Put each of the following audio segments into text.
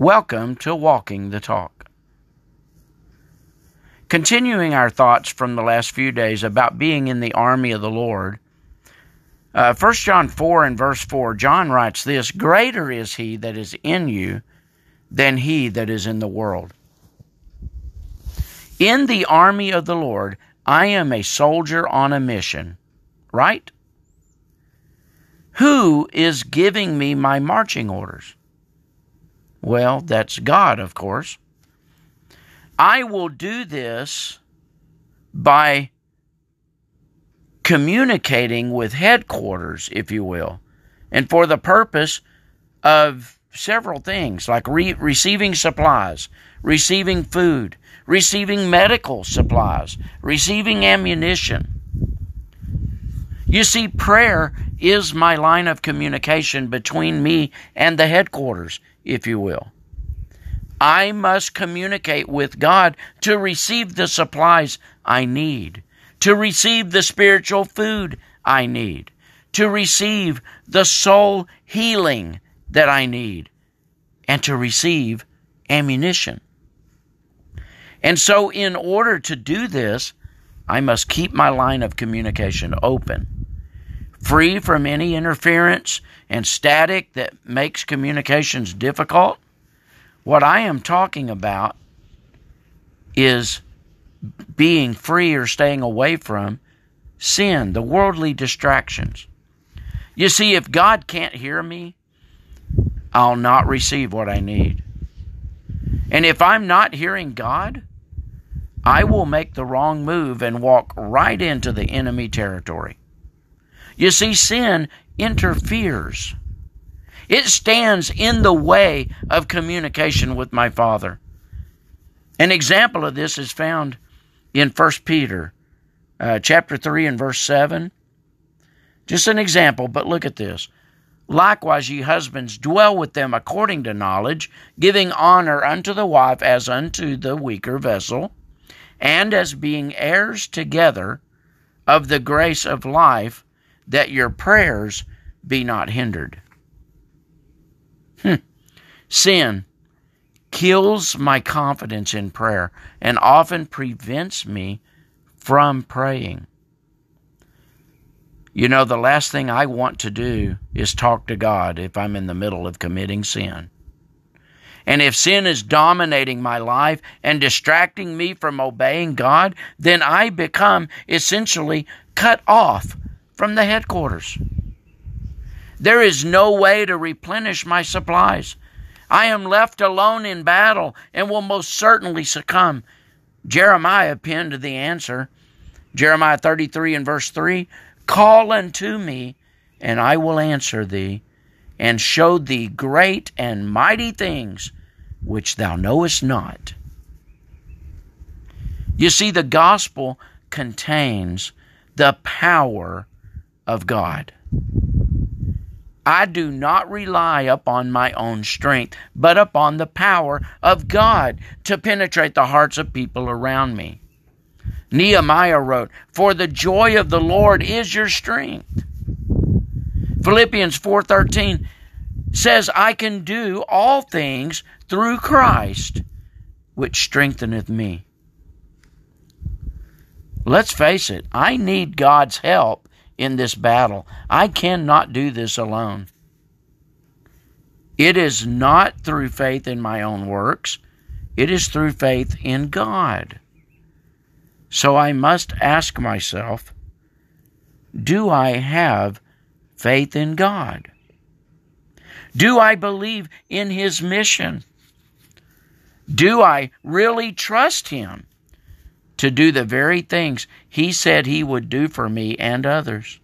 Welcome to Walking the Talk. Continuing our thoughts from the last few days about being in the army of the Lord, uh, 1 John 4 and verse 4, John writes this Greater is he that is in you than he that is in the world. In the army of the Lord, I am a soldier on a mission, right? Who is giving me my marching orders? Well, that's God, of course. I will do this by communicating with headquarters, if you will, and for the purpose of several things like re- receiving supplies, receiving food, receiving medical supplies, receiving ammunition. You see, prayer is my line of communication between me and the headquarters, if you will. I must communicate with God to receive the supplies I need to receive the spiritual food I need, to receive the soul healing that I need, and to receive ammunition. And so, in order to do this, I must keep my line of communication open, free from any interference and static that makes communications difficult. What I am talking about is being free or staying away from sin, the worldly distractions. You see, if God can't hear me, I'll not receive what I need. And if I'm not hearing God, I will make the wrong move and walk right into the enemy territory. You see, sin interferes. It stands in the way of communication with my Father. An example of this is found in 1 Peter uh, chapter 3 and verse 7. Just an example, but look at this. Likewise, ye husbands, dwell with them according to knowledge, giving honor unto the wife as unto the weaker vessel, and as being heirs together of the grace of life, that your prayers be not hindered. Hmm. Sin kills my confidence in prayer and often prevents me from praying. You know, the last thing I want to do is talk to God if I'm in the middle of committing sin. And if sin is dominating my life and distracting me from obeying God, then I become essentially cut off from the headquarters. There is no way to replenish my supplies. I am left alone in battle and will most certainly succumb. Jeremiah penned the answer. Jeremiah 33 and verse 3 Call unto me, and I will answer thee, and show thee great and mighty things which thou knowest not. You see, the gospel contains the power of God. I do not rely upon my own strength, but upon the power of God to penetrate the hearts of people around me. Nehemiah wrote, For the joy of the Lord is your strength. Philippians 4:13 says, I can do all things through Christ, which strengtheneth me. Let's face it, I need God's help in this battle. I cannot do this alone. It is not through faith in my own works, it is through faith in God. So I must ask myself do I have faith in God? Do I believe in His mission? Do I really trust Him? To do the very things He said He would do for me and others?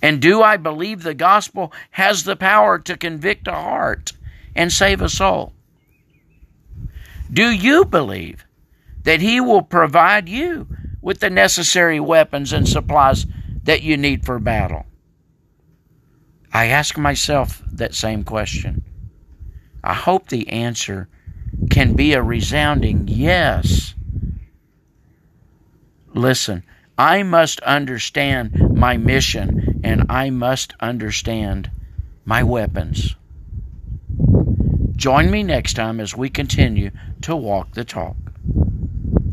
And do I believe the gospel has the power to convict a heart and save a soul? Do you believe that He will provide you with the necessary weapons and supplies that you need for battle? I ask myself that same question. I hope the answer can be a resounding yes. Listen, I must understand my mission and I must understand my weapons. Join me next time as we continue to walk the talk.